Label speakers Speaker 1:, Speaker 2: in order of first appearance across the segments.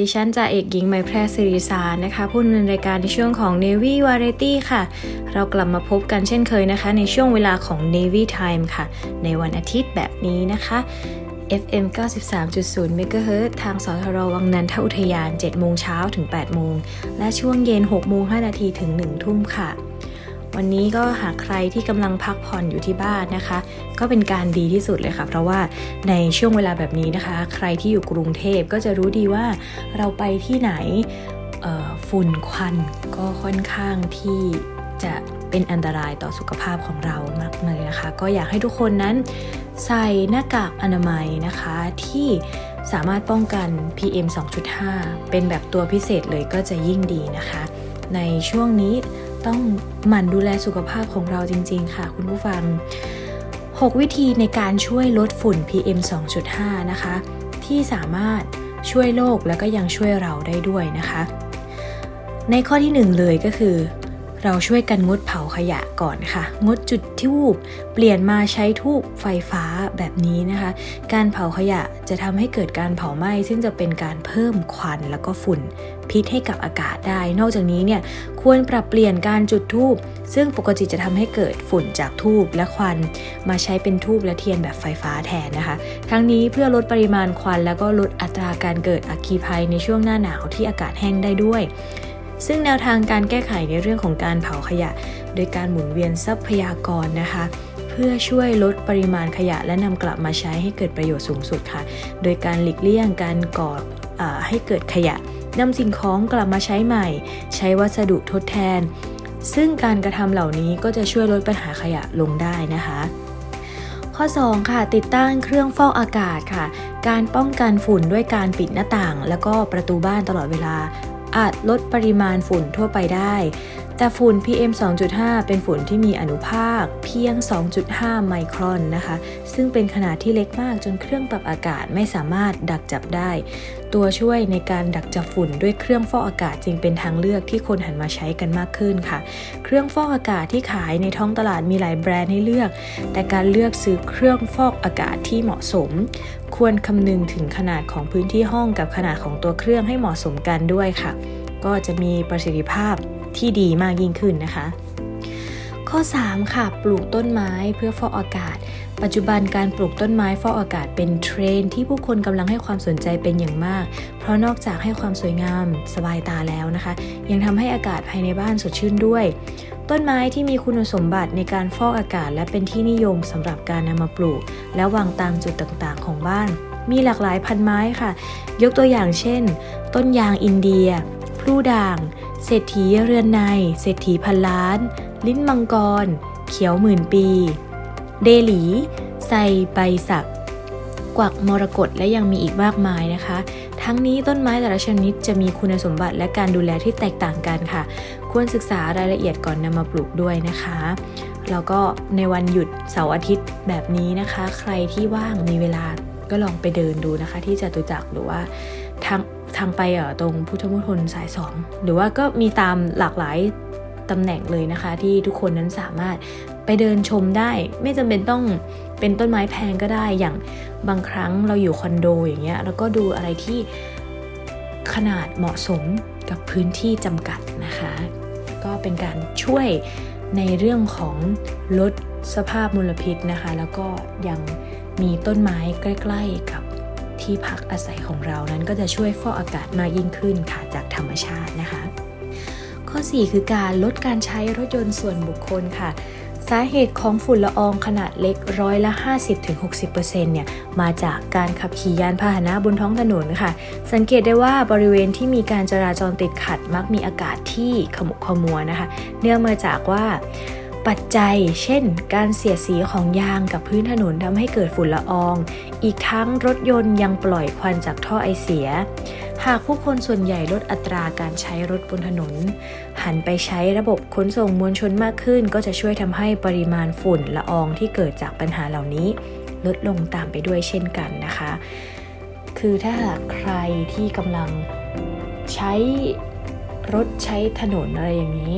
Speaker 1: ดิฉันจ่าเอกหญิงไมแพรสิริสารนะคะ ผู้ดำเนินรายการในช่วงของ Navy Variety ค่ะ เรากลับมาพบกันเช่นเคยนะคะ ในช่วงเวลาของ Navy Time ค่ะ ในวันอาทิตย์แบบนี้นะคะ FM 93.0 MHz ทางสทรวังนันทอุทยาน 7 โมงเช้าถึง 8 โมง และช่วงเย็น 6 โมง 5 นาทีถึง 1 ทุ่มค่ะ วันนี้ก็หากใครที่กำลังพักผ่อนอยู่ที่บ้านนะคะ ก็เป็นการดีที่สุดเลยค่ะ เพราะว่าในช่วงเวลาแบบนี้นะคะ ใครที่อยู่กรุงเทพก็จะรู้ดีว่าเราไปที่ไหนฝุ่นควันก็ค่อนข้างที่จะเป็นอันตรายต่อสุขภาพของเรามากเลยนะคะ ก็อยากให้ทุกคนนั้นใส่หน้ากากอนามัยนะคะที่สามารถป้องกัน PM 2.5 เป็นแบบตัวพิเศษเลยก็จะยิ่งดีนะคะ ในช่วงนี้ ต้องหมั่นดูแลสุขภาพของเราจริง ๆ ค่ะ คุณผู้ฟัง 6 วิธีในการช่วยลดฝุ่น PM 2.5 นะคะ ที่สามารถช่วยโลกแล้วก็ยังช่วยเราได้ด้วยนะคะ ในข้อที่ 1 เลยก็คือ เราช่วยกันงดเผาขยะก่อนค่ะ งดจุดทูบเปลี่ยนมาใช้ทูบไฟฟ้าแบบนี้นะคะ การเผาขยะจะทำให้เกิดการเผาไหม้ ซึ่งจะเป็นการเพิ่มควันแล้วก็ฝุ่นพิษให้กับอากาศได้ นอกจากนี้เนี่ยควรปรับเปลี่ยนการจุดทูบซึ่งปกติจะทำให้เกิดฝุ่นจากทูบและควัน มาใช้เป็นทูบและเทียนแบบไฟฟ้าแทนนะคะ ทั้งนี้เพื่อลดปริมาณควันแล้วก็ลดอัตราการเกิดอัคคีภัยในช่วงหน้าหนาวที่อากาศแห้งได้ด้วย ซึ่งแนวทางการแก้ไขในเรื่องของการเผาขยะ โดยการหมุนเวียนทรัพยากรนะคะ เพื่อช่วยลดปริมาณขยะและนำกลับมาใช้ให้เกิดประโยชน์สูงสุดค่ะ โดยการหลีกเลี่ยงการก่ออให้เกิดขยะนำสิ่งของกลับมาใช้ใหม่ ใช้วัสดุทดแทน ซึ่งการกระทำเหล่านี้ก็จะช่วยลดปัญหาขยะลงได้นะคะ ข้อ 2 ค่ะ ติดตั้งเครื่องฟอกอากาศค่ะ การป้องกันฝุ่นด้วยการปิดหน้าต่าง แล้วก็ประตูบ้านตลอดเวลา อาจลดปริมาณฝุ่นทั่วไปได้ แต่ฝุ่น PM 2.5 เป็นฝุ่นที่มีอนุภาคเพียง 2.5 ไมครอนนะคะ ซึ่งเป็นขนาดที่เล็กมากจนเครื่องปรับอากาศไม่สามารถดักจับได้ ตัวช่วยในการดักจับฝุ่นด้วยเครื่องฟอกอากาศจึงเป็นทางเลือกที่คนหันมาใช้กันมากขึ้นค่ะ เครื่องฟอกอากาศที่ขายในท้องตลาดมีหลายแบรนด์ให้เลือก แต่การเลือกซื้อเครื่องฟอกอากาศที่เหมาะสม ควรคำนึงถึงขนาดของพื้นที่ห้องกับขนาดของตัวเครื่องให้เหมาะสมกันด้วยค่ะ ก็จะมีประสิทธิภาพที่ดีมากยิ่งขึ้นนะคะ ข้อ 3 ค่ะ ปลูกต้นไม้เพื่อฟอกอากาศ ปัจจุบันการปลูกต้นไม้ฟอกอากาศเป็นเทรนที่ผู้คนกำลังให้ความสนใจเป็นอย่างมาก เพราะนอกจากให้ความสวยงามสบายตาแล้วนะคะ ยังทำให้อากาศภายในบ้านสดชื่นด้วย ต้นไม้ที่มีคุณสมบัติในการฟอกอากาศ และเป็นที่นิยมสำหรับการนำมาปลูก และวางตามจุดต่างๆ ของบ้าน มีหลากหลายพันไม้ค่ะ ยกตัวอย่างเช่น ต้นยางอินเดียพลูด่าง เศรษฐีเรือนใน เศรษฐีพันล้าน ลิ้นมังกร เขียวหมื่นปี เดหลี ไซใบสัก กวักมรกตและยังมีอีกมากมายนะคะ ทั้งนี้ต้นไม้แต่ละชนิดจะมีคุณสมบัติและการดูแลที่แตกต่างกันค่ะ ควรศึกษารายละเอียดก่อนนำมาปลูกด้วยนะคะ แล้วก็ในวันหยุดเสาร์อาทิตย์แบบนี้นะคะ ใครที่ว่างมีเวลาก็ลองไปเดินดูนะคะ ที่จตุจักรหรือว่าทางทางไปเออตรงพุทธมณฑลสายสองหรือว่าก็มีตามหลากหลายตำแหน่งเลยนะคะ ที่ทุกคนนั้นสามารถ ไปเดินชมได้ ไม่จำเป็นต้องเป็นต้นไม้แพงก็ได้อย่างบางครั้งเราอยู่คอนโดอย่างเงี้ยแล้วก็ดูอะไรที่ขนาดเหมาะสมกับพื้นที่จำกัดนะคะ ก็เป็นการช่วยในเรื่องของลดสภาพมลพิษนะคะ แล้วก็ยังมีต้นไม้ใกล้ๆกับที่พักอาศัยของเรานั้นก็จะช่วยฟอกอากาศมากยิ่งขึ้นค่ะจากธรรมชาตินะคะ ข้อ 4 คือการลดการใช้รถยนต์ส่วนบุคคลค่ะ สาเหตุของฝุ่นละอองขนาดเล็กร้อยละ 50-60%เนี่ยมาจากการขับขี่ยานพาหนะบนท้องถนนค่ะ สังเกตได้ว่าบริเวณที่มีการจราจรติดขัดมักมีอากาศที่ขมุกขมัวนะคะ เนื่องมาจากว่าปัจจัย เช่น การเสียดสีของยางกับพื้นถนนทำให้เกิดฝุ่นละออง อีกทั้งรถยนต์ยังปล่อยควันจากท่อไอเสีย หากผู้คนส่วนใหญ่ลดอัตราการใช้รถบนถนน หันไปใช้ระบบขนส่งมวลชนมากขึ้น ก็จะช่วยทำให้ปริมาณฝุ่นละอองที่เกิดจากปัญหาเหล่านี้ ลดลงตามไปด้วยเช่นกันนะคะ คือถ้าหากใครที่กำลังใช้รถใช้ถนนอะไรอย่างนี้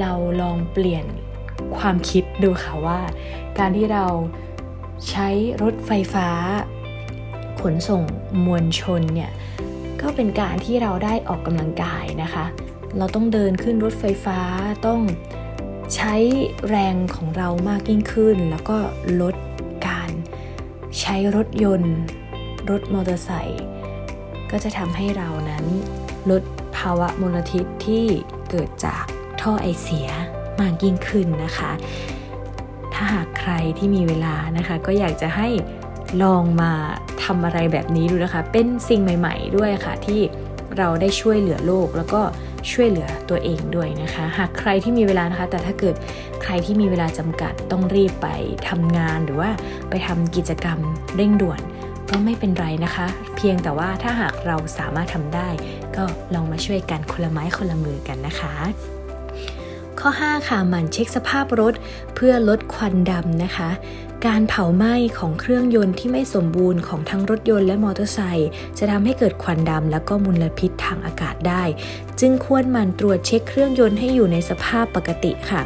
Speaker 1: เราลองเปลี่ยนความคิดดูค่ะว่า การที่เรา ใช้รถไฟฟ้า ขนส่งมวลชนเนี่ยก็เป็นการที่เราได้ออกกำลังกายนะคะ เราต้องเดินขึ้นรถไฟฟ้าต้องใช้แรงของเรามากยิ่งขึ้น แล้วก็ลดการใช้รถยนต์ รถมอเตอร์ไซค์ก็จะทำให้เรานั้นลดภาวะมลพิษที่เกิดจากท่อไอเสียมากยิ่งขึ้นนะคะ ถ้าหากใครที่มีเวลานะคะ ก็อยากจะให้ลองมาทำอะไรแบบนี้ดูนะคะ เป็นสิ่งใหม่ ๆ ด้วยค่ะ ที่เราได้ช่วยเหลือโลกแล้วก็ช่วยเหลือตัวเองด้วยนะคะ หากใครที่มีเวลานะคะ แต่ถ้าเกิดใครที่มีเวลาจำกัดต้องรีบไปทำงานหรือว่าไปทำกิจกรรมเร่งด่วนก็ไม่เป็นไรนะคะ เพียงแต่ว่าถ้าหากเราสามารถทำได้ ก็ลองมาช่วยกันคนละไม้คนละมือกันนะคะ ข้อ 5 ค่ะหมั่นเช็คสภาพรถเพื่อลดควันดำนะคะ การเผาไหม้ของเครื่องยนต์ที่ไม่สมบูรณ์ของทั้งรถยนต์และมอเตอร์ไซค์จะทำให้เกิดควันดำและก็มลพิษทางอากาศได้ จึงควรหมั่นตรวจเช็คเครื่องยนต์ให้อยู่ในสภาพปกติค่ะ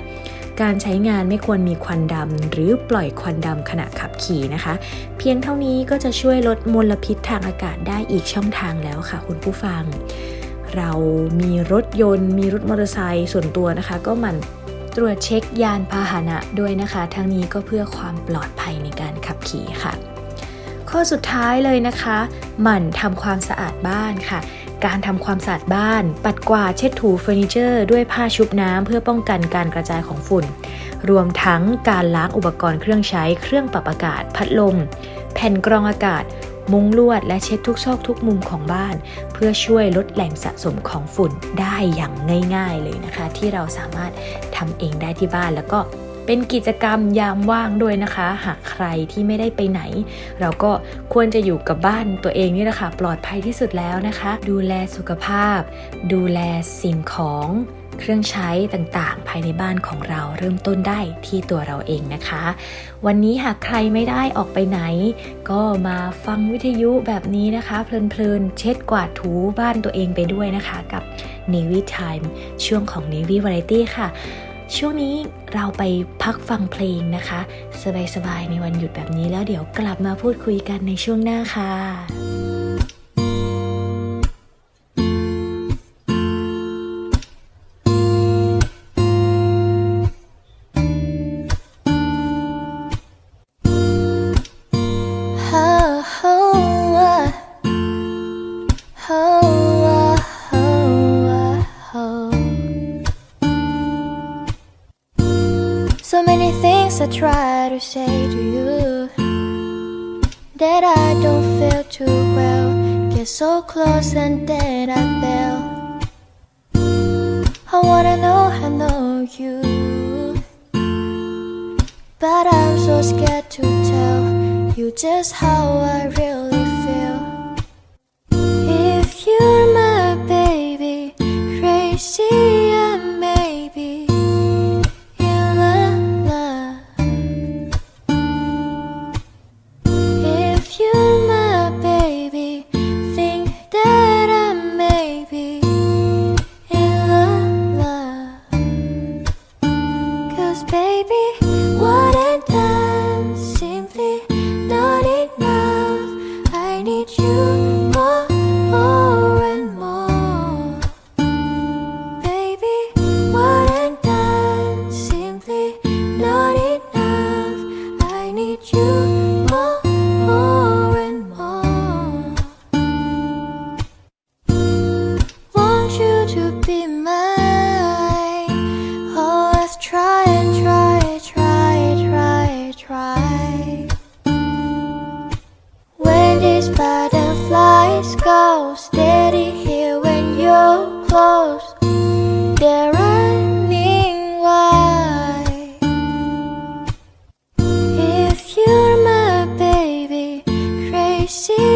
Speaker 1: การใช้งานไม่ควรมีควันดำ หรือปล่อยควันดำขณะขับขี่นะคะ เพียงเท่านี้ก็จะช่วยลดมลพิษทางอากาศได้อีกช่องทางแล้วค่ะคุณผู้ฟัง เรามีรถยนต์ มีรถมอเตอร์ไซค์ส่วนตัวนะคะ ก็มันตรวจเช็คยานพาหนะด้วยนะคะ ทั้งนี้ก็เพื่อความปลอดภัยในการขับขี่ค่ะ ข้อสุดท้ายเลยนะคะหมั่นทำความสะอาดบ้านค่ะ การทำความสะอาดบ้าน ปัดกวาดเช็ดถูเฟอร์นิเจอร์ด้วยผ้าชุบน้ำเพื่อป้องกันการกระจายของฝุ่น รวมทั้งการล้างอุปกรณ์เครื่องใช้เครื่องปรับอากาศ พัดลม แผ่นกรองอากาศ มุ้งลวดและเช็ดทุกซอกทุกมุมของบ้าน เพื่อช่วยลดแหล่งสะสมของฝุ่นได้อย่างง่าย ๆเลยนะคะ ที่เราสามารถทำเองได้ที่บ้านแล้วก็เป็นกิจกรรมยามว่างด้วยนะคะ หากใครที่ไม่ได้ไปไหน เราก็ควรจะอยู่กับบ้านตัวเองนี่แหละค่ะปลอดภัยที่สุดแล้วนะคะ ดูแลสุขภาพ ดูแลสิ่งของ เครื่องใช้ต่างๆ ภายในบ้านของเราเริ่มต้นได้ที่ตัวเราเองนะคะ วันนี้หากใครไม่ได้ออกไปไหน ก็มาฟังวิทยุแบบนี้นะคะ เพลินๆ เช็ดกวาดถูบ้านตัวเองไปด้วยนะคะกับ Navy Time ช่วงของ Navy Variety ค่ะช่วงนี้เราไปพักฟังเพลงนะคะ สบายๆในวันหยุดแบบนี้แล้วเดี๋ยวกลับมาพูดคุยกันในช่วงหน้าค่ะ
Speaker 2: say to you that I don't feel too well. Get so close and then I fail. I wanna know, I know you. But I'm so scared to tell you just how I really
Speaker 3: 嬉。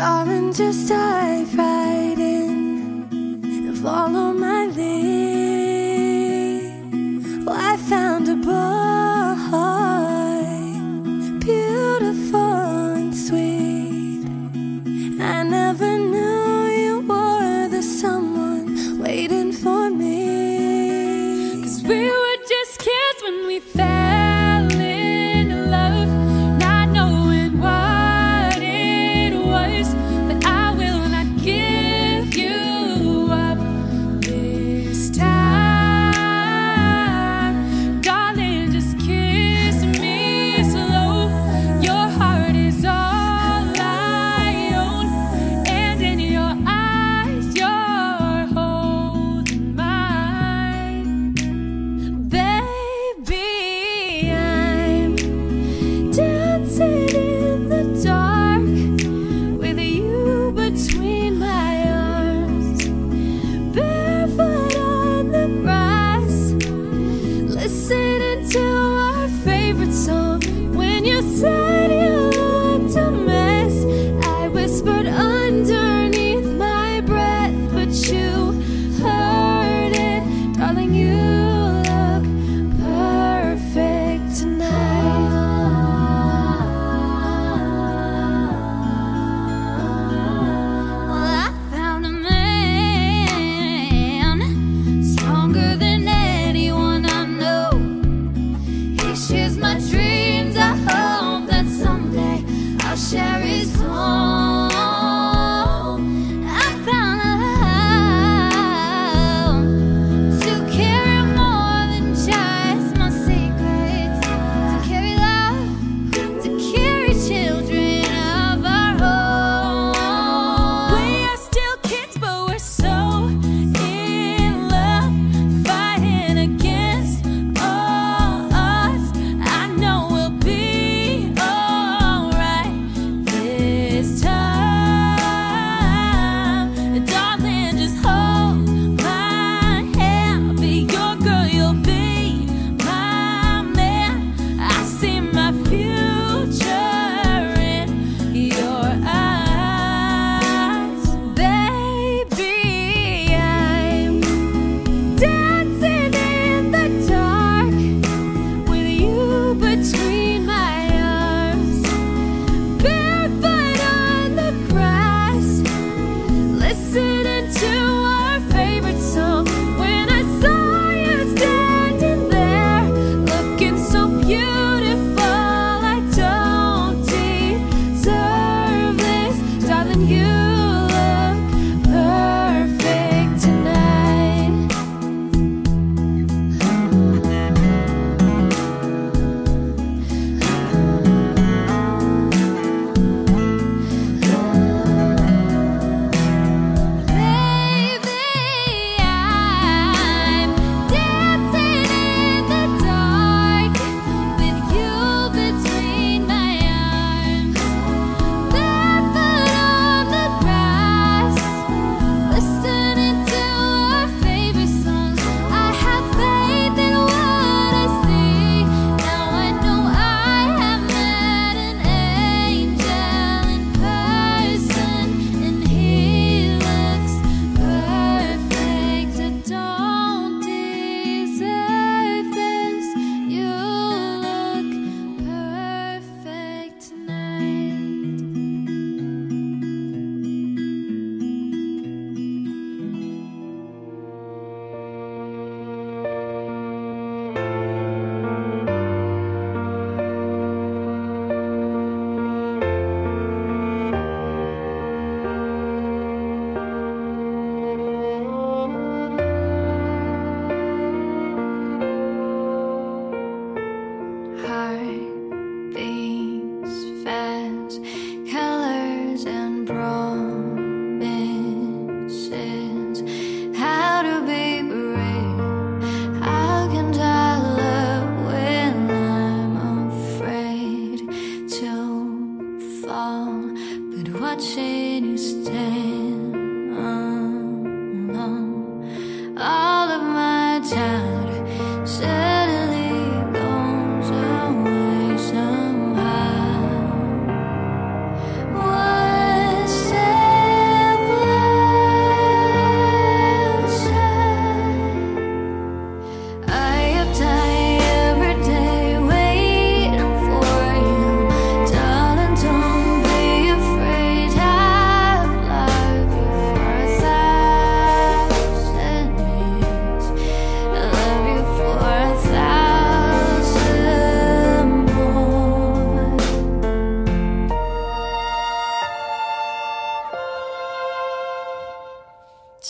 Speaker 2: oranges die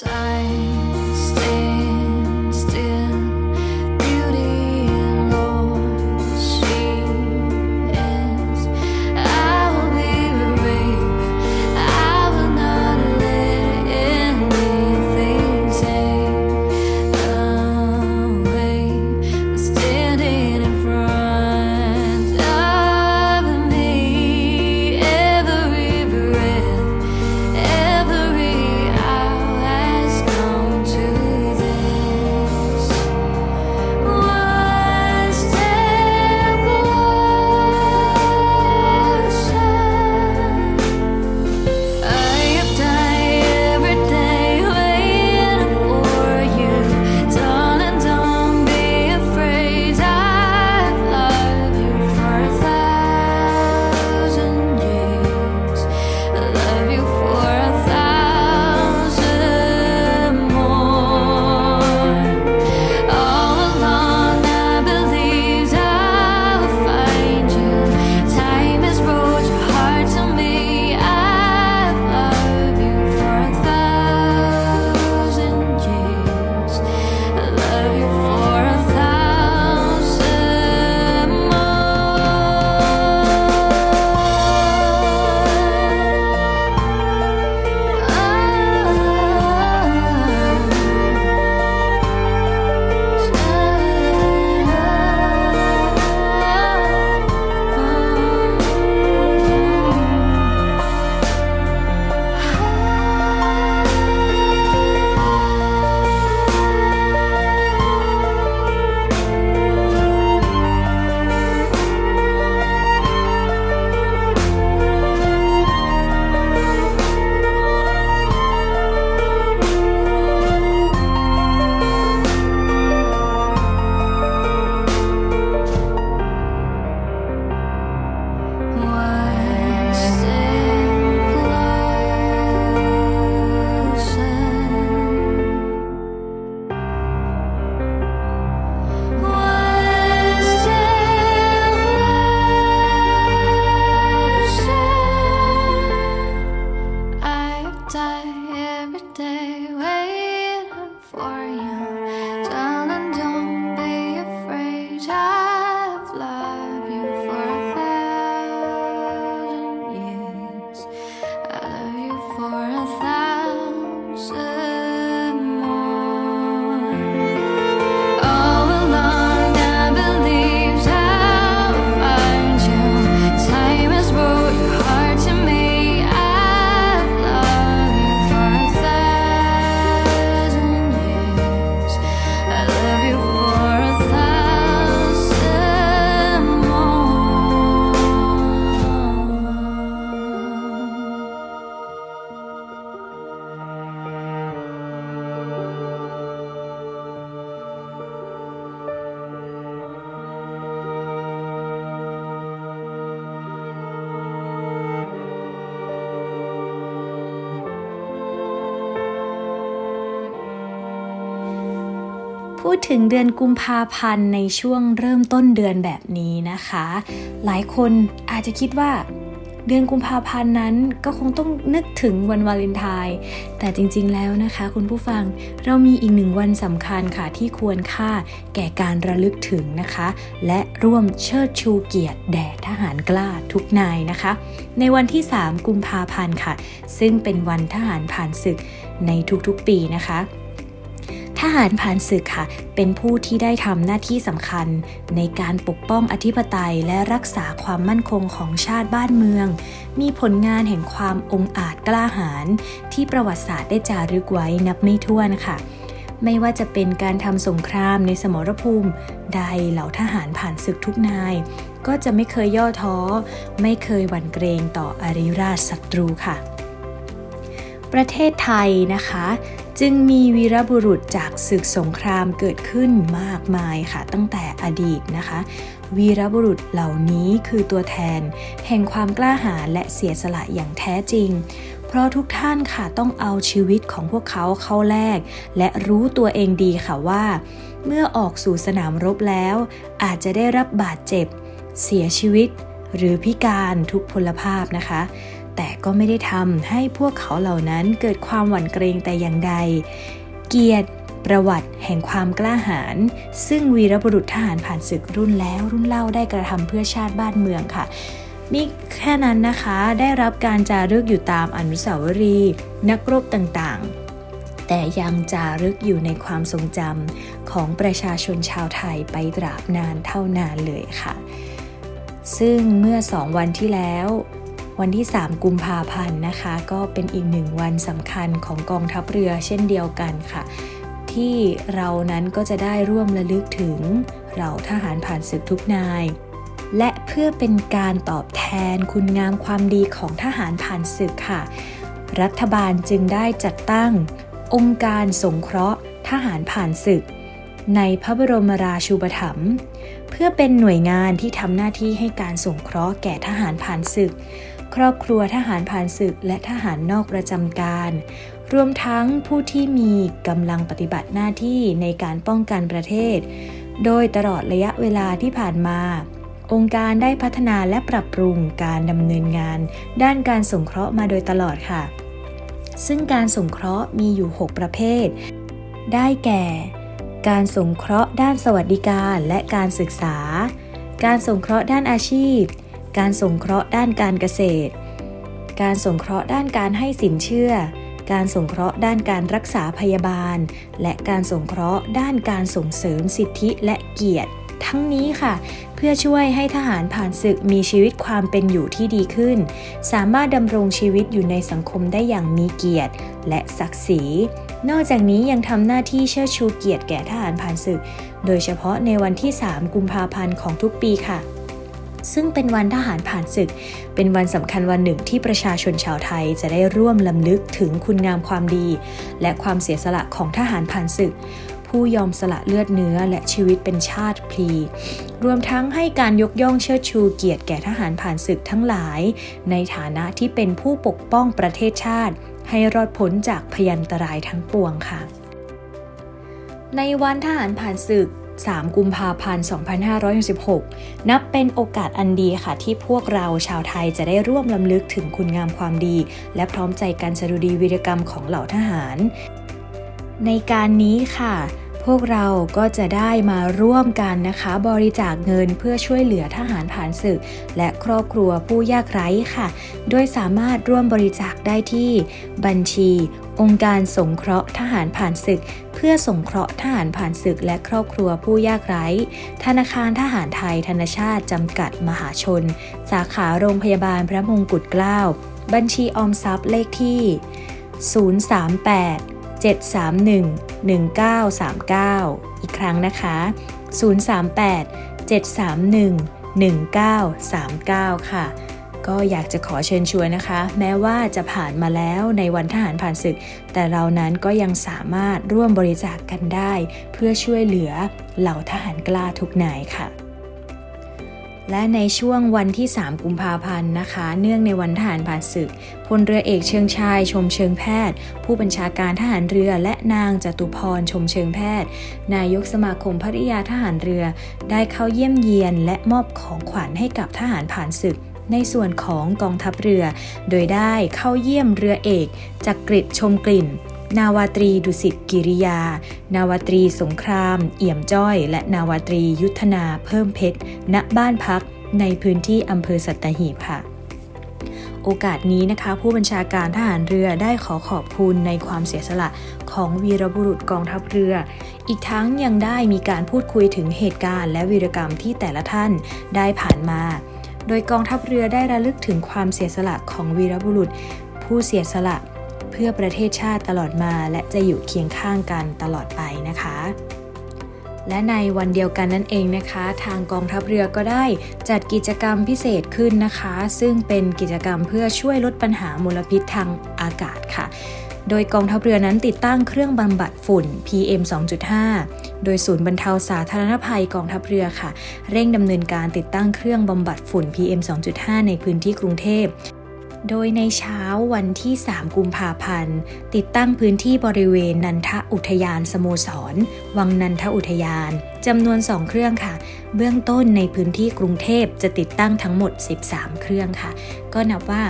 Speaker 2: time
Speaker 1: ถึงเดือนกุมภาพันธ์ในช่วงเริ่มต้นเดือนแบบนี้นะคะ หลายคนอาจจะคิดว่าเดือนกุมภาพันธ์นั้นก็คงต้องนึกถึงวันวาเลนไทน์แต่จริงๆแล้วนะคะ คุณผู้ฟังเรามีอีกหนึ่งวันสำคัญค่ะที่ควรค่าแก่การระลึกถึงนะคะ และร่วมเชิดชูเกียรติแด่ทหารกล้าทุกนายนะคะ ในวันที่ 3 กุมภาพันธ์ค่ะ ซึ่งเป็นวันทหารผ่านศึกในทุกๆปีนะคะ ทหารผ่านศึกค่ะ เป็นผู้ที่ได้ทำหน้าที่สำคัญ ในการปกป้องอธิปไตยและรักษาความมั่นคงของชาติบ้านเมือง มีผลงานแห่งความองอาจกล้าหาญที่ประวัติศาสตร์ได้จารึกไว้นับไม่ถ้วนค่ะไม่ว่าจะเป็นการทำสงครามในสมรภูมิ ใดเหล่าทหารผ่านศึกทุกนาย ก็จะไม่เคยย่อท้อ ไม่เคยหวั่นเกรงต่ออริราชศัตรูค่ะ ประเทศไทยนะคะ จึงมีวีรบุรุษจากศึกสงครามเกิดขึ้นมากมายค่ะ ตั้งแต่อดีตนะคะ วีรบุรุษเหล่านี้คือตัวแทน แห่งความกล้าหาญและเสียสละอย่างแท้จริง เพราะทุกท่านค่ะต้องเอาชีวิตของพวกเขาเข้าแลกและรู้ตัวเองดีค่ะว่า เมื่อออกสู่สนามรบแล้ว อาจจะได้รับบาดเจ็บ เสียชีวิต หรือพิการทุกพลภาพนะคะ แต่ก็ไม่ได้ทำให้พวกเขาเหล่านั้นเกิดความหวั่นเกรงแต่อย่างใด เกียรติ ประวัติแห่งความกล้าหาญซึ่งวีรบุรุษทหารผ่านศึกรุ่นแล้วรุ่นเล่าได้กระทำเพื่อชาติบ้านเมืองค่ะนี่แค่นั้นนะคะได้รับการจารึกอยู่ตามอนุสาวรีย์นักรบต่างๆ แต่ยังจารึกอยู่ในความทรงจำของประชาชนชาวไทยไปตราบนานเท่านานเลยค่ะ ซึ่งเมื่อสองวันที่แล้ว วันที่ 3 กุมภาพันธ์นะคะ ก็เป็นอีกหนึ่งวันสำคัญของกองทัพเรือเช่นเดียวกันค่ะ ที่เรานั้นก็จะได้ร่วมระลึกถึงเราทหารผ่านศึกทุกนาย และเพื่อเป็นการตอบแทนคุณงามความดีของทหารผ่านศึกค่ะ รัฐบาลจึงได้จัดตั้ง องค์การสงเคราะห์ทหารผ่านศึก ในพระบรมราชูปถัมภ์เพื่อเป็นหน่วยงานที่ทำหน้าที่ให้การสงเคราะห์แก่ทหารผ่านศึก ครอบครัวทหารผ่านศึกและทหารนอกประจำการ รวมทั้งผู้ที่มีกำลังปฏิบัติหน้าที่ในการป้องกันประเทศ โดยตลอดระยะเวลาที่ผ่านมา องค์การได้พัฒนาและปรับปรุงการดำเนินงาน ด้านการสงเคราะห์มาโดยตลอดค่ะ ซึ่งการสงเคราะห์มีอยู่ 6 ประเภท ได้แก่ การสงเคราะห์ด้านสวัสดิการและการศึกษา การสงเคราะห์ด้านอาชีพ การส่งเคราะห์ด้านการเกษตร การส่งเคราะห์ด้านการให้สินเชื่อ การส่งเคราะห์ด้านการรักษาพยาบาล และการส่งเคราะห์ด้านการส่งเสริมสิทธิและเกียรติ ทั้งนี้ค่ะ เพื่อช่วยให้ทหารผ่านศึกมีชีวิตความเป็นอยู่ที่ดีขึ้น สามารถดำรงชีวิตอยู่ในสังคมได้อย่างมีเกียรติ และศักดิ์ศรีนอกจากนี้ยังทำหน้าที่เชิดชูเกียรติแก่ทหารผ่านศึก โดยเฉพาะในวันที่ 3 กุมภาพันธ์ของทุกปีค่ะ ซึ่งเป็นวันทหารผ่านศึก เป็นวันสำคัญวันหนึ่งที่ประชาชนชาวไทยจะได้ร่วมลำลึกถึงคุณงามความดี และความเสียสละของทหารผ่านศึก ผู้ยอมสละเลือดเนื้อและชีวิตเป็นชาติพลี รวมทั้งให้การยกย่องเชิดชูเกียรติแก่ทหารผ่านศึกทั้งหลาย ในฐานะที่เป็นผู้ปกป้องประเทศชาติ ให้รอดพ้นจากพยันตรายทั้งปวงค่ะ ในวันทหารผ่านศึก 3 กุมภาพันธ์ 2566 นับเป็นโอกาสอันดีค่ะ ที่พวกเราชาวไทยจะได้ร่วมลำลึกถึงคุณงามความดี และพร้อมใจกันสรุดีวีรกรรมของเหล่าทหาร ในการนี้ค่ะพวกเราก็จะได้มาร่วมกันนะคะ บริจาคเงินเพื่อช่วยเหลือทหารผ่านศึก และครอบครัวผู้ยากไร้ค่ะ โดยสามารถร่วมบริจาคได้ที่บัญชี องค์การสงเคราะห์ทหารผ่านศึก พื่อส่งเคราะห์ทหารผ่านศึกและครอบครัวผู้ยากไร้ ธนาคารทหารไทยธนชาติจำกัดมหาชน สาขาโรงพยาบาลพระมงกุฎเกล้า บัญชีออมทรัพย์เลขที่ 038 731 1939 อีกครั้งนะคะ 038 731 1939 ค่ะ ก็อยากจะขอเชิญชวนนะคะ แม้ว่าจะผ่านมาแล้วในวันทหารผ่านศึก แต่เรานั้นก็ยังสามารถร่วมบริจาคกกันได้ เพื่อช่วยเหลือเหล่าทหารกล้าทุกนายค่ะและในช่วงวันที่ 3 กุมภาพันธ์นะคะ เนื่องในวันทหารผ่านศึก พลเรือเอกเชิงชาย ชมเชิงแพทย์ ผู้บัญชาการทหารเรือ และนางจตุพร ชมเชิงแพทย์ นายกสมาคมภริยาทหารเรือ ได้เข้าเยี่ยมเยียนและมอบของขวัญให้กับทหารผ่านศึก ในส่วนของกองทัพเรือ โดยได้เข้าเยี่ยมเรือเอกจักกริดชมกลิ่น นาวาตรีดุสิตกิริยา นาวาตรีสงคราม เอี่ยมจ้อย และนาวาตรียุทธนาเพิ่มเพชร ณ บ้านพักในพื้นที่อำเภอสัตหีบค่ะโอกาสนี้นะคะ ผู้บัญชาการทหารเรือได้ขอขอบคุณในความเสียสละของวีรบุรุษกองทัพเรือ อีกทั้งยังได้มีการพูดคุยถึงเหตุการณ์และวีรกรรมที่แต่ละท่านได้ผ่านมา โดยกองทัพเรือได้ระลึกถึงความเสียสละของวีรบุรุษ ผู้เสียสละเพื่อประเทศชาติตลอดมา และจะอยู่เคียงข้างกันตลอดไปนะคะ และในวันเดียวกันนั่นเองนะคะ ทางกองทัพเรือก็ได้จัดกิจกรรมพิเศษขึ้นนะคะ ซึ่งเป็นกิจกรรมเพื่อช่วยลดปัญหามลพิษทางอากาศค่ะ โดยกองทัพเรือนั้นติดตั้งเครื่องบำบัดฝุ่น PM 2.5 โดยศูนย์บรรเทาสาธารณภัยกองทัพเรือค่ะ เร่งดำเนินการติดตั้งเครื่องบำบัดฝุ่น PM 2.5 ในพื้นที่กรุงเทพโดยในเช้าวันที่ 3 กุมภาพันธ์ ติดตั้งพื้นที่บริเวณนันทอุทยานสโมสร วังนันทอุทยานจำนวน 2 เครื่องค่ะ เบื้องต้นในพื้นที่กรุงเทพจะติดตั้งทั้งหมด 13 เครื่องค่ะ ก็นับว่า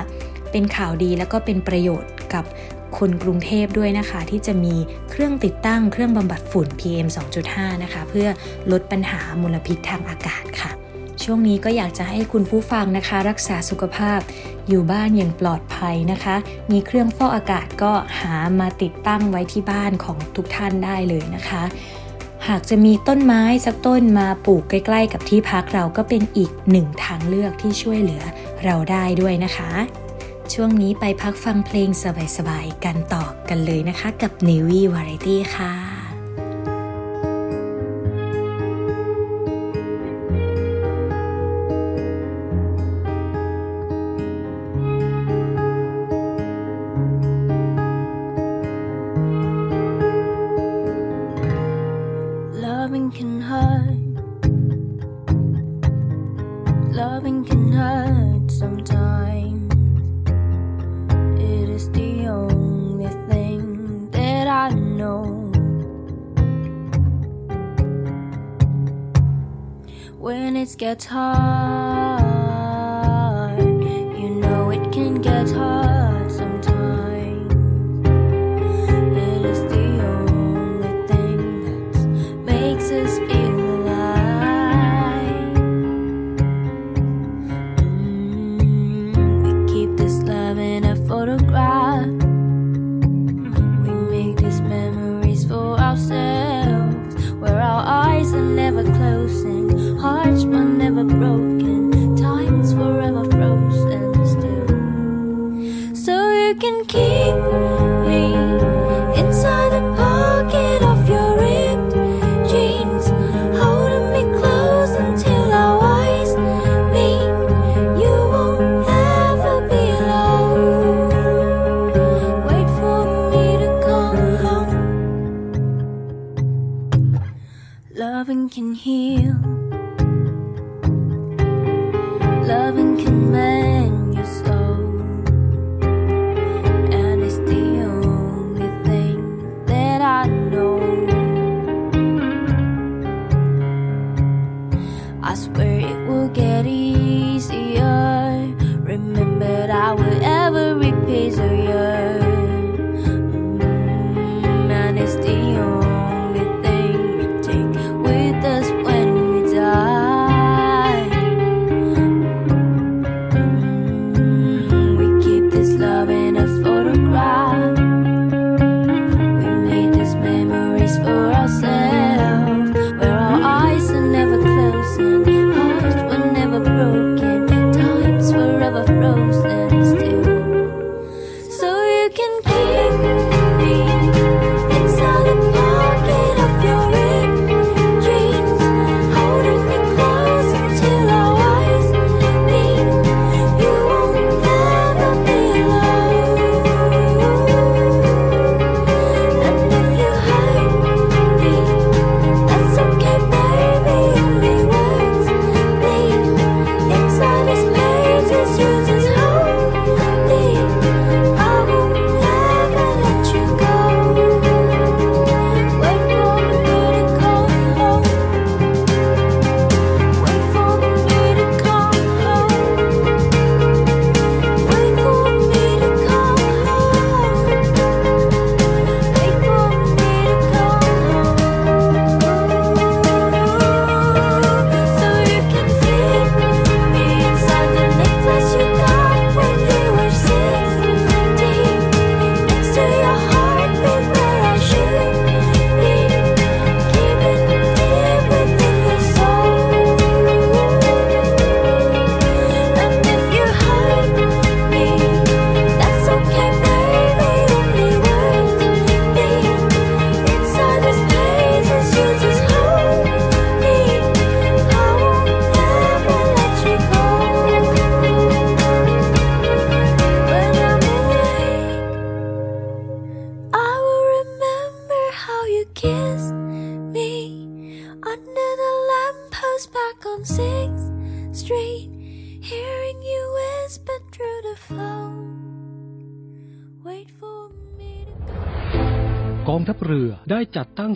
Speaker 1: เป็นข่าวดีแล้วก็เป็นประโยชน์กับ คนกรุงเทพด้วยนะคะ ที่จะมีเครื่องติดตั้งเครื่องบำบัดฝุ่น PM 2.5 นะคะ เพื่อลดปัญหามลพิษทางอากาศค่ะ ช่วงนี้ก็อยากจะให้คุณผู้ฟังนะคะ รักษาสุขภาพ อยู่บ้านอย่างปลอดภัยนะคะ มีเครื่องฟอกอากาศก็หามาติดตั้งไว้ที่บ้านของทุกท่านได้เลยนะคะหากจะมีต้นไม้สักต้นมาปลูกใกล้ๆ กับที่พักเราก็เป็นอีกหนึ่งทางเลือกที่ช่วยเหลือเราได้ด้วยนะคะ ช่วงนี้ไปพักฟังเพลงสบายๆกันต่อกันเลยนะคะ กับ Navy Variety ค่ะ
Speaker 4: guitar.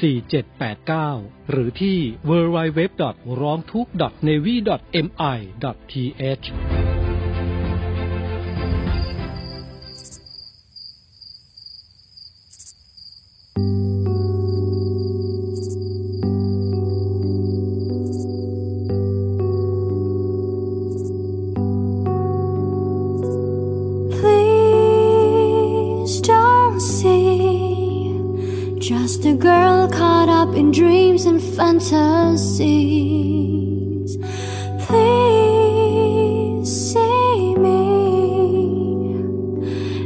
Speaker 4: 4789 หรือที่ w w w r o n g
Speaker 5: t u k n a v y m i t h fantasies. Please see me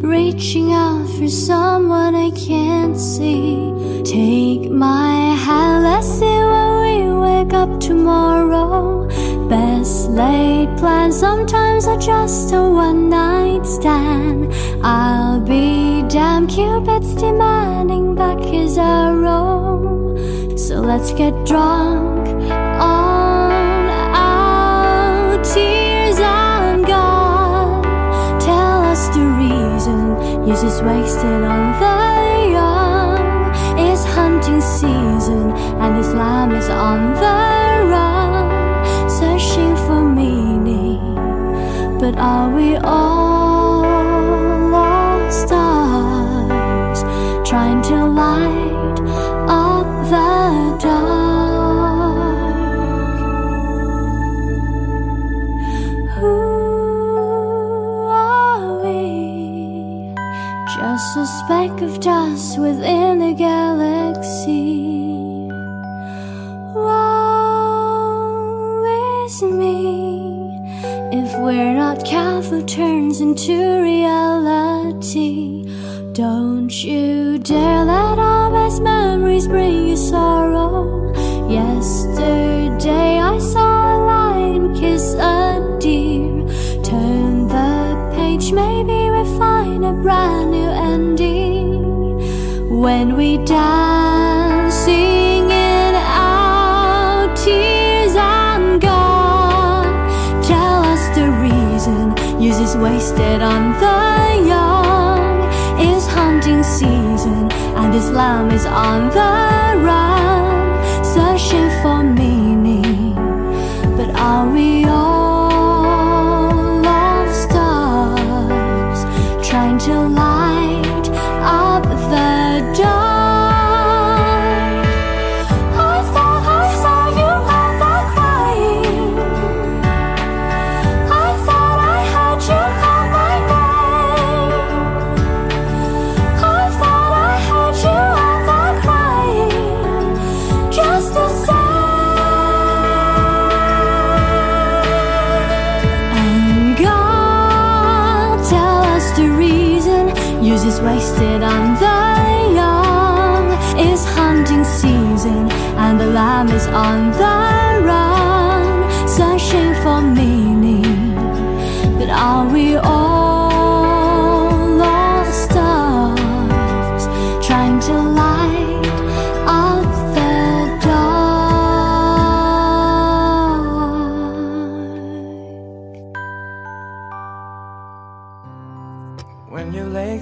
Speaker 5: reaching out for someone I can't see. Take my hand, let's see when we wake up tomorrow. Best laid plans sometimes are just a one night stand. I'll be damn Cupid's demanding back his arrow. Let's get drunk on our tears and God. Tell us the reason you're just wasted on the young. It's hunting season and Islam is on the run, searching for meaning. But are we all Just a speck of dust within a galaxy. Woe is me if we're not careful, turns into reality. Don't you dare let our best memories bring you sorrow. Yesterday I saw a lion kiss a brand new ending. When we dance,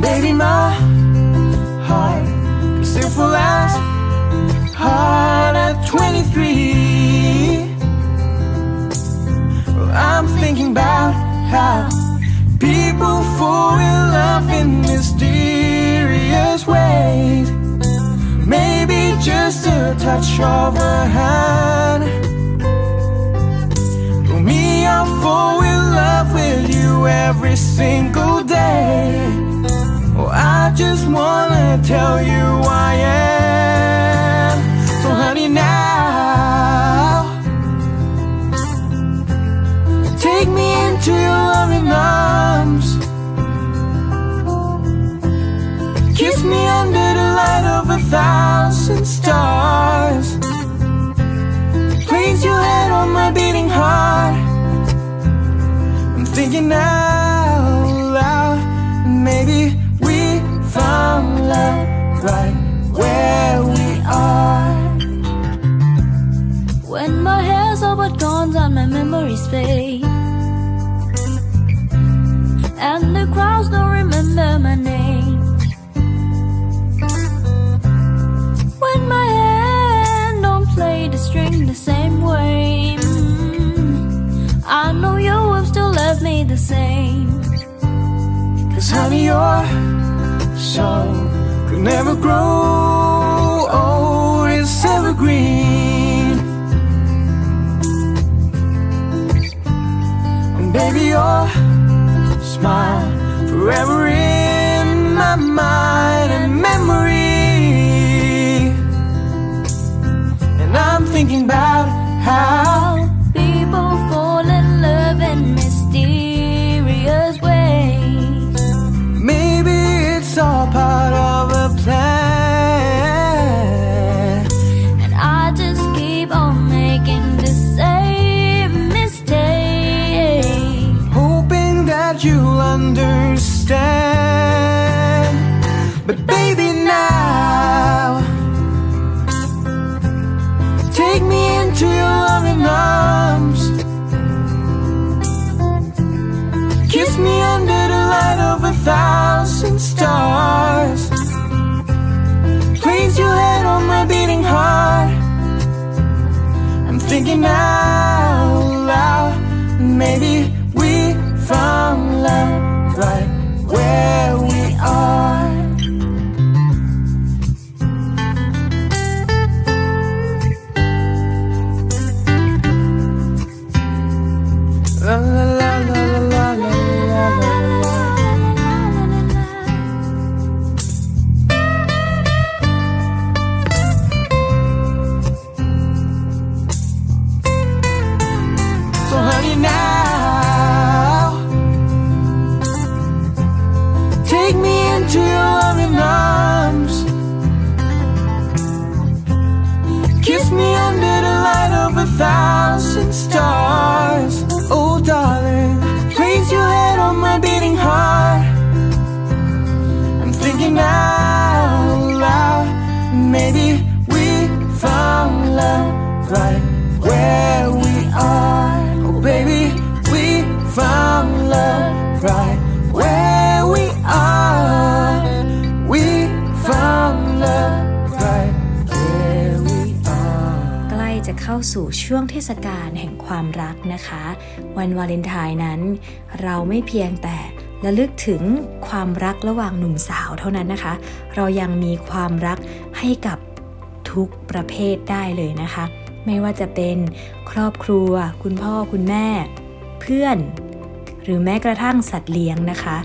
Speaker 6: Baby, my heart can full as hard at 23. Well, I'm thinking about how people fall in love in mysterious ways. Maybe just a touch of a hand. For me, I fall in love with you every single day. I just wanna tell you I am. So, honey, now take me into your loving arms. Kiss me under the light of a thousand stars. Place your head on my beating heart. I'm thinking out
Speaker 2: gone and my memories fade And the crowds don't remember my name. When my hand don't play the string the same way mm, I know you will still love me the same.
Speaker 6: Cause honey, your soul could never grow your smile forever in my mind and memory. And I'm thinking about how thinking out loud. Maybe we found love right where
Speaker 1: สู่ช่วงเทศกาลแห่งความรักนะคะ วันวาเลนไทน์นั้น เราไม่เพียงแต่ระลึกถึงความรักระหว่างหนุ่มสาวเท่านั้นนะคะ เรายังมีความรักให้กับทุกประเภทได้เลยนะคะ ไม่ว่าจะเป็นครอบครัว คุณพ่อคุณแม่ เพื่อน หรือแม้กระทั่งสัตว์เลี้ยงนะคะ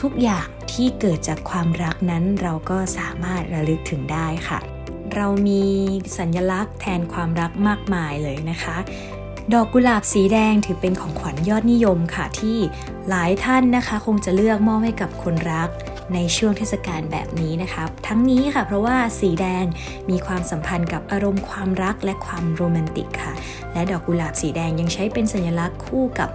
Speaker 1: ทุกอย่างที่เกิดจากความรักนั้นเราก็สามารถระลึกถึงได้ค่ะ เรามีสัญลักษณ์แทนความรักมากมายเลยนะคะ ดอกกุหลาบสีแดงถือเป็นของขวัญยอดนิยมค่ะที่หลายท่านนะคะ คงจะเลือกมอบให้กับคนรักในช่วงเทศกาลแบบนี้นะคะทั้งนี้ค่ะเพราะว่าสีแดงมีความสัมพันธ์กับอารมณ์ความรักและความโรแมนติกค่ะ และดอกกุหลาบสีแดงยังใช้เป็นสัญลักษณ์คู่กับ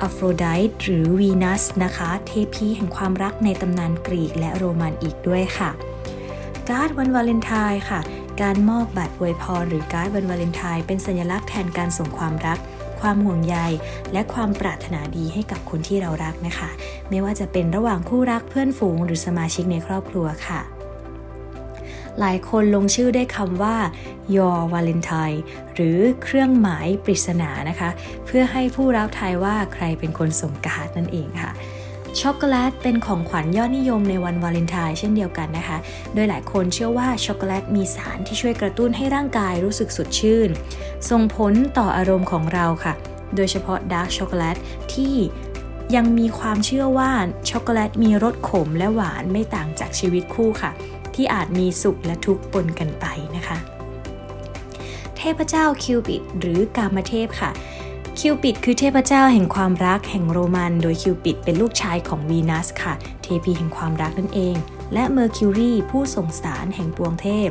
Speaker 1: อโฟรไดต์หรือวีนัสนะคะ เทพีแห่งความรักในตำนานกรีกและโรมันอีกด้วยค่ะ การ์ดวันวาเลนไทน์ค่ะ การมอบบัตรอวยพรหรือการ์ดวันวาเลนไทน์เป็นสัญลักษณ์แทนการส่งความรัก ความห่วงใย และความปรารถนาดีให้กับคนที่เรารักนะคะ ไม่ว่าจะเป็นระหว่างคู่รักเพื่อนฝูง หรือสมาชิกในครอบครัวค่ะหลายคนลงชื่อด้วยคำว่า your valentine หรือเครื่องหมายปริศนานะคะ เพื่อให้ผู้รับทายว่าใครเป็นคนส่งการ์ดนั่นเองค่ะ ช็อกโกแลตเป็นของขวัญยอดนิยมในวันวาเลนไทน์เช่นเดียวกันนะคะ โดยหลายคนเชื่อว่าช็อกโกแลตมีสารที่ช่วยกระตุ้นให้ร่างกายรู้สึกสดชื่น ส่งผลต่ออารมณ์ของเราค่ะ โดยเฉพาะดาร์กช็อกโกแลตที่ยังมีความเชื่อว่าช็อกโกแลตมีรสขมและหวานไม่ต่างจากชีวิตคู่ค่ะ ที่อาจมีสุขและทุกข์ปนกันไปนะคะ เทพเจ้าคิวปิดหรือกามเทพค่ะ คิวปิดคือเทพเจ้าแห่งความรักแห่งโรมัน โดยคิวปิดเป็นลูกชายของวีนัสค่ะ เทพีแห่งความรักนั่นเอง และเมอร์คิวรีผู้ส่งสารแห่งปวงเทพ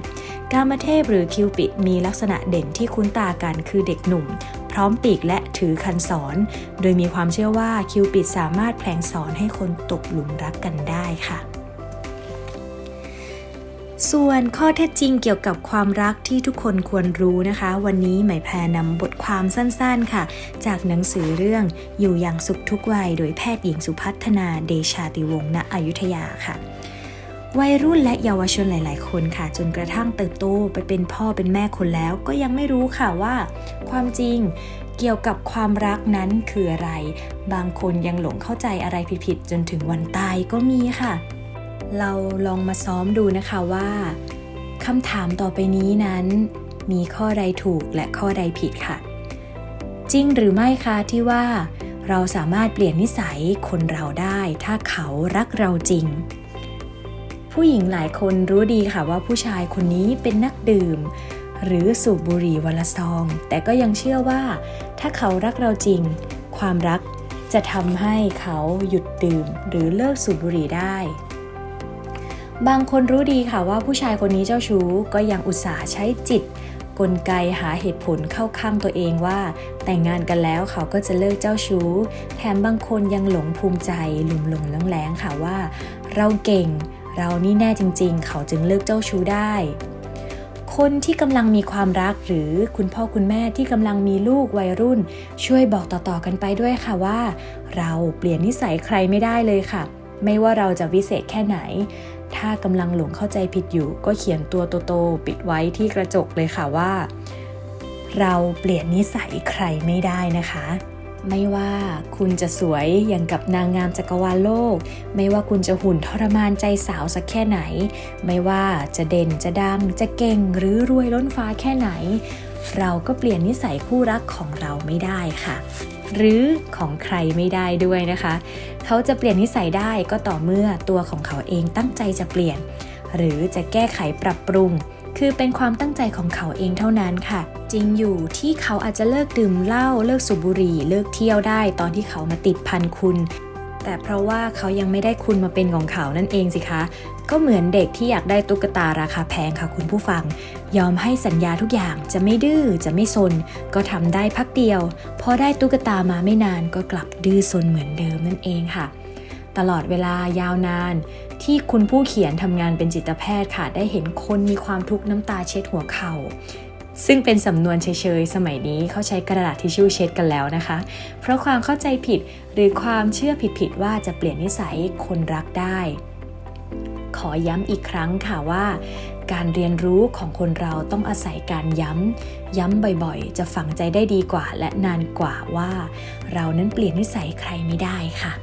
Speaker 1: กามเทพหรือคิวปิดมีลักษณะเด่นที่คุ้นตากันคือเด็กหนุ่ม พร้อมปีกและถือคันศรโดยมีความเชื่อว่าคิวปิดสามารถแผลงศรให้คนตกหลุมรักกันได้ค่ะ ส่วนข้อเท็จจริงเกี่ยวกับความรักที่ทุกคนควรรู้นะคะ วันนี้หมวดแพรนำบทความสั้นๆค่ะ จากหนังสือเรื่องอยู่อย่างสุขทุกวัย โดยแพทย์หญิงสุพัฒนาเดชาติวงศ์ณอยุธยาค่ะ วัยรุ่นและเยาวชนหลายๆ คนค่ะ จนกระทั่งเติบโตไปเป็นพ่อเป็นแม่คนแล้ว ก็ยังไม่รู้ค่ะว่า ความจริงเกี่ยวกับความรักนั้นคืออะไร บางคนยังหลงเข้าใจอะไรผิดๆจนถึงวันตายก็มีค่ะ เราลองมาซ้อมดูนะคะว่าคำถามต่อไปนี้นั้น มีข้อใดถูกและข้อใดผิดค่ะ จริงหรือไม่คะที่ว่า เราสามารถเปลี่ยนนิสัยคนเราได้ ถ้าเขารักเราจริง ผู้หญิงหลายคนรู้ดีค่ะว่าผู้ชายคนนี้เป็นนักดื่ม หรือสูบบุหรี่วันละซอง แต่ก็ยังเชื่อว่า ถ้าเขารักเราจริง ความรักจะทำให้เขาหยุดดื่มหรือเลิกสูบบุหรี่ได้ บางคนรู้ดีค่ะว่าผู้ชายคนนี้เจ้าชู้ก็ยังอุตส่าห์ใช้จิต กลไกหาเหตุผลเข้าข้างตัวเองว่า แต่งงานกันแล้วเขาก็จะเลิกเจ้าชู้ แถมบางคนยังหลงภูมิใจหลุมหลงแรงๆค่ะว่า เราเก่ง เรานี่แน่จริง ๆ เขาจึงเลิกเจ้าชู้ได้คนที่กำลังมีความรักหรือคุณพ่อคุณแม่ที่กำลังมีลูกวัยรุ่น ช่วยบอกต่อๆกันไปด้วยค่ะว่า เราเปลี่ยนนิสัยใครไม่ได้เลยค่ะ ไม่ว่าเราจะวิเศษแค่ไหน ถ้ากำลังหลงเข้าใจผิดอยู่ก็เขียนตัวโตๆปิดไว้ที่กระจกเลยค่ะว่า เราเปลี่ยนนิสัยใครไม่ได้นะคะ ไม่ว่าคุณจะสวยอย่างกับนางงามจักรวาลโลก ไม่ว่าคุณจะหุ่นทรมานใจสาวสักแค่ไหน ไม่ว่าจะเด่นจะดังจะเก่งหรือรวยล้นฟ้าแค่ไหน เราก็เปลี่ยนนิสัยคู่รักของเราไม่ได้ค่ะ หรือของใครไม่ได้ด้วยนะคะ เขาจะเปลี่ยนนิสัยได้ก็ต่อเมื่อตัวของเขาเองตั้งใจจะเปลี่ยน หรือจะแก้ไขปรับปรุง คือเป็นความตั้งใจของเขาเองเท่านั้นค่ะ จริงอยู่ที่เขาอาจจะเลิกดื่มเหล้าเลิกสูบบุหรี่ เลิกเที่ยวได้ ตอนที่เขามาติดพันคุณ แต่เพราะว่าเขายังไม่ได้คุณมาเป็นของเขานั่นเองสิคะ ก็เหมือนเด็กที่อยากได้ตุ๊กตาราคาแพงค่ะคุณผู้ฟัง ยอมให้สัญญาทุกอย่างจะไม่ดื้อจะไม่ซน ก็ทำได้พักเดียว พอได้ตุ๊กตามาไม่นานก็กลับดื้อซนเหมือนเดิมนั่นเองค่ะ ตลอดเวลายาวนาน ที่คุณผู้เขียนทำงานเป็นจิตแพทย์ค่ะ ได้เห็นคนมีความทุกข์น้ำตาเช็ดหัวเข่า ซึ่งเป็นสำนวนเฉยๆ สมัยนี้เขาใช้กระดาษทิชชู่เช็ดกันแล้วนะคะ เพราะความเข้าใจผิดหรือความเชื่อผิดๆว่าจะเปลี่ยนนิสัยคนรักได้ ขอย้ำอีกครั้งค่ะว่า การเรียนรู้ของคนเราต้องอาศัยการย้ำ ย้ำบ่อยๆ จะฝังใจได้ดีกว่าและนานกว่าว่า เรานั้นเปลี่ยนนิสัยใครไม่ได้ค่ะ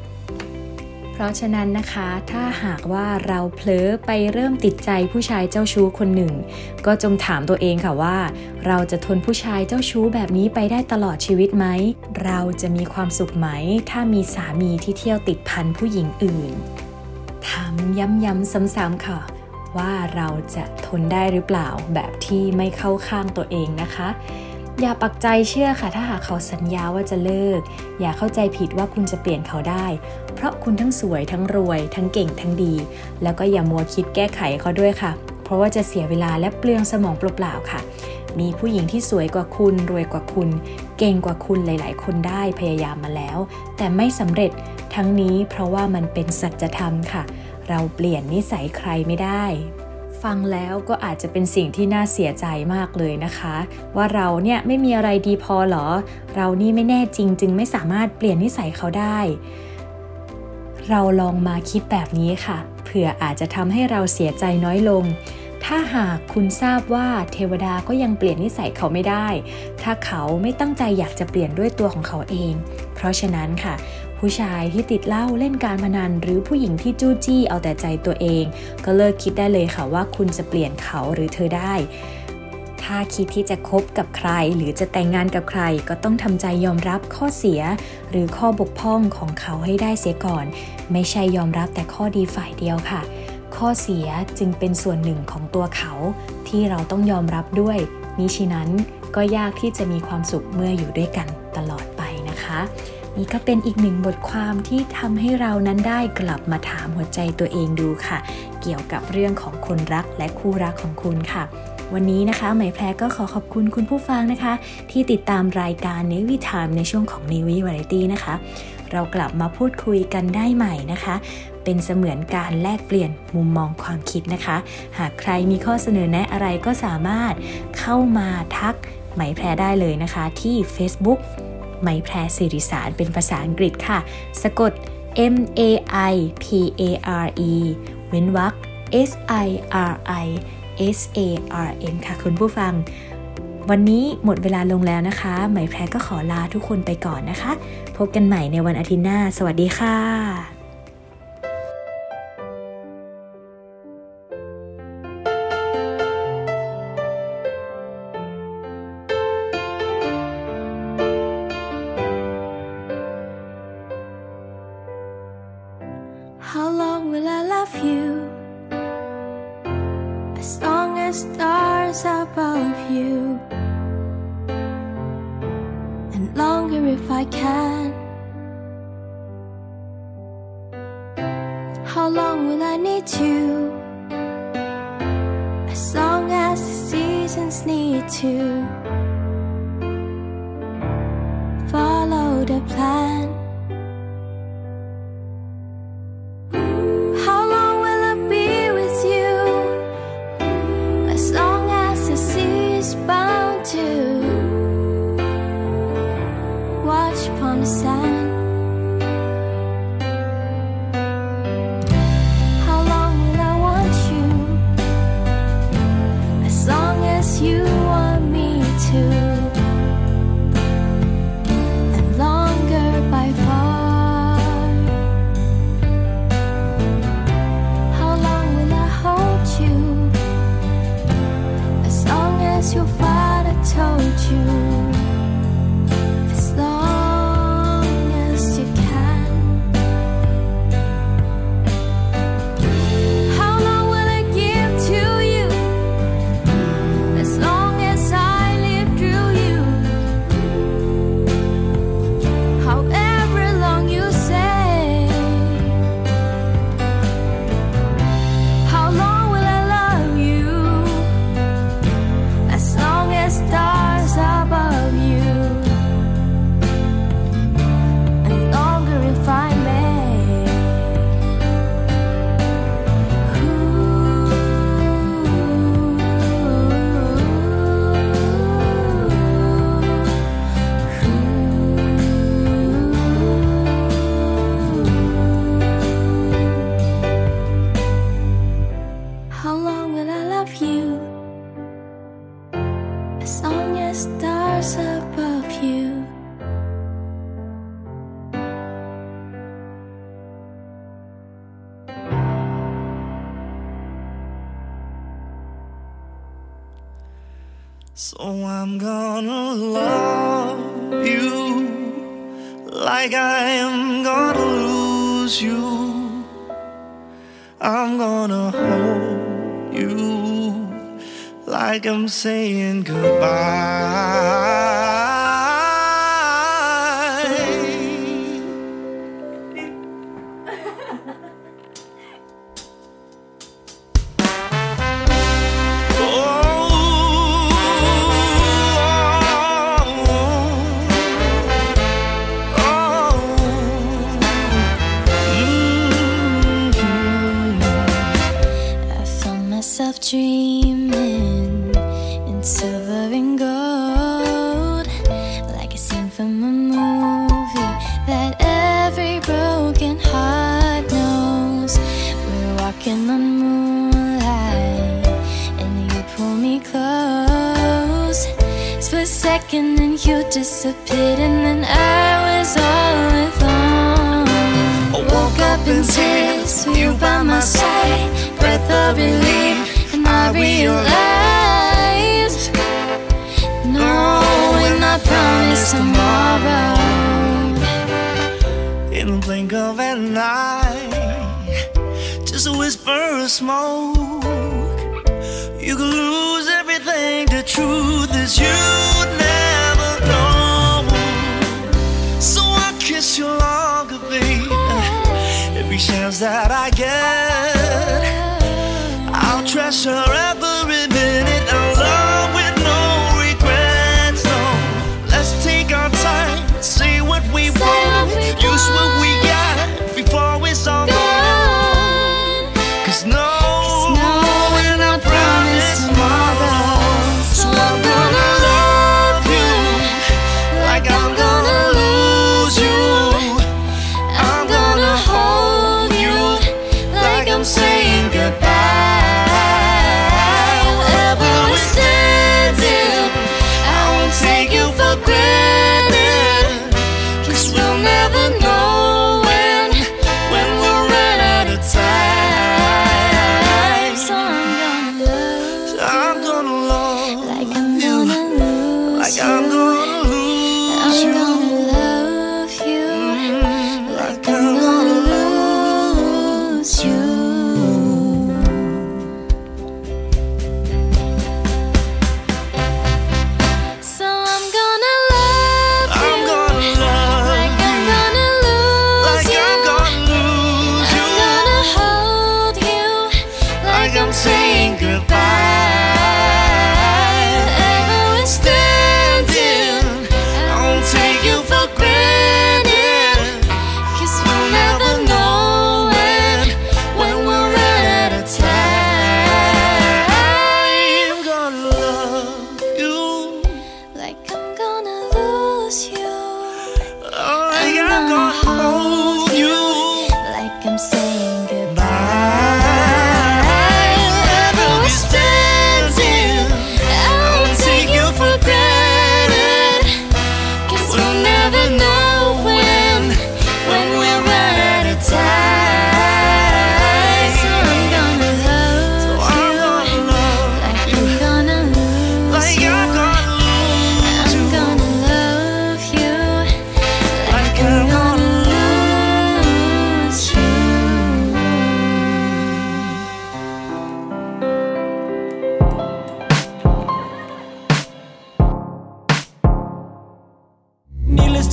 Speaker 1: เพราะฉะนั้นนะคะ ถ้าหากว่าเราเผลอไปเริ่มติดใจผู้ชายเจ้าชู้คนหนึ่ง ก็จงถามตัวเองค่ะว่า เราจะทนผู้ชายเจ้าชู้แบบนี้ไปได้ตลอดชีวิตไหม เราจะมีความสุขไหม ถ้ามีสามีที่เที่ยวติดพันผู้หญิงอื่น ถามย้ำๆซ้ำๆค่ะว่าเราจะทนได้หรือเปล่าแบบที่ไม่เข้าข้างตัวเองนะคะ อย่าปักใจเชื่อค่ะ ถ้าหากเขาสัญญาว่าจะเลิก อย่าเข้าใจผิดว่าคุณจะเปลี่ยนเขาได้ เพราะคุณทั้งสวยทั้งรวย ทั้งเก่งทั้งดี แล้วก็อย่ามัวคิดแก้ไขเขาด้วยค่ะ เพราะว่าจะเสียเวลาและเปลืองสมองเปล่าๆค่ะ มีผู้หญิงที่สวยกว่าคุณ รวยกว่าคุณ เก่งกว่าคุณหลาย ๆ คนได้พยายามมาแล้ว แต่ไม่สำเร็จทั้งนี้เพราะว่ามันเป็นสัจธรรมค่ะ เราเปลี่ยนนิสัยใครไม่ได้ ฟังแล้วก็อาจจะเป็นสิ่งที่น่าเสียใจมากเลยนะคะ ว่าเราเนี่ยไม่มีอะไรดีพอหรอ เรานี่ไม่แน่จริง จึงไม่สามารถเปลี่ยนนิสัยเขาได้ เราลองมาคิดแบบนี้ค่ะ เผื่ออาจจะทำให้เราเสียใจน้อยลง ถ้าหากคุณทราบว่าเทวดาก็ยังเปลี่ยนนิสัยเขาไม่ได้ ถ้าเขาไม่ตั้งใจอยากจะเปลี่ยนด้วยตัวของเขาเอง เพราะฉะนั้นค่ะ ผู้ชายที่ติดเหล้าเล่นการพนัน หรือผู้หญิงที่จู้จี้เอาแต่ใจตัวเอง ก็เลิกคิดได้เลยค่ะว่าคุณจะเปลี่ยนเขาหรือเธอได้ถ้าคิดที่จะคบกับใครหรือจะแต่งงานกับใครก็ต้องทำใจยอมรับข้อเสีย หรือข้อบกพร่องของเขาให้ได้เสียก่อน ไม่ใช่ยอมรับแต่ข้อดีฝ่ายเดียวค่ะ ข้อเสียจึงเป็นส่วนหนึ่งของตัวเขา ที่เราต้องยอมรับด้วยมิฉะนั้นก็ยากที่จะมีความสุขเมื่ออยู่ด้วยกันตลอดไปนะคะ นี่ก็เป็นอีกหนึ่งบทความที่ทำให้เรานั้นได้กลับมาถามหัวใจตัวเองดูค่ะ เกี่ยวกับเรื่องของคนรักและคู่รักของคุณค่ะ วันนี้นะคะไหมแพรก็ขอขอบคุณคุณผู้ฟังนะคะ ที่ติดตามรายการ Navy Time ในช่วงของ Navy Variety นะคะ เรากลับมาพูดคุยกันได้ใหม่นะคะ เป็นเสมือนการแลกเปลี่ยนมุมมองความคิดนะคะ หากใครมีข้อเสนอแนะอะไรก็สามารถเข้ามาทักไหมแพรได้เลยนะคะที่ Facebook ไมแพรสิริสารเป็นภาษาอังกฤษค่ะ สะกด M A I P A R E เว้นวรรค S I R I S A R N ค่ะคุณผู้ฟัง วันนี้หมดเวลาลงแล้วนะคะ ไหมแพรก็ขอลาทุกคนไปก่อนนะคะ พบกันใหม่ในวันอาทิตย์หน้า สวัสดีค่ะ
Speaker 7: saying goodbye.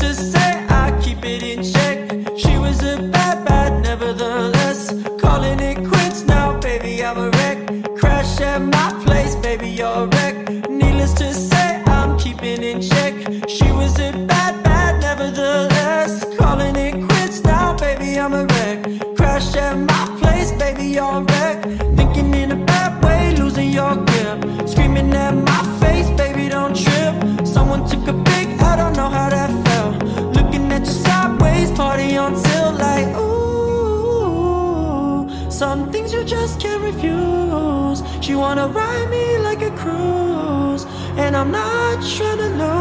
Speaker 8: just say I keep it in check. just can't refuse. She wanna ride me like a cruise, and I'm not trying to lose.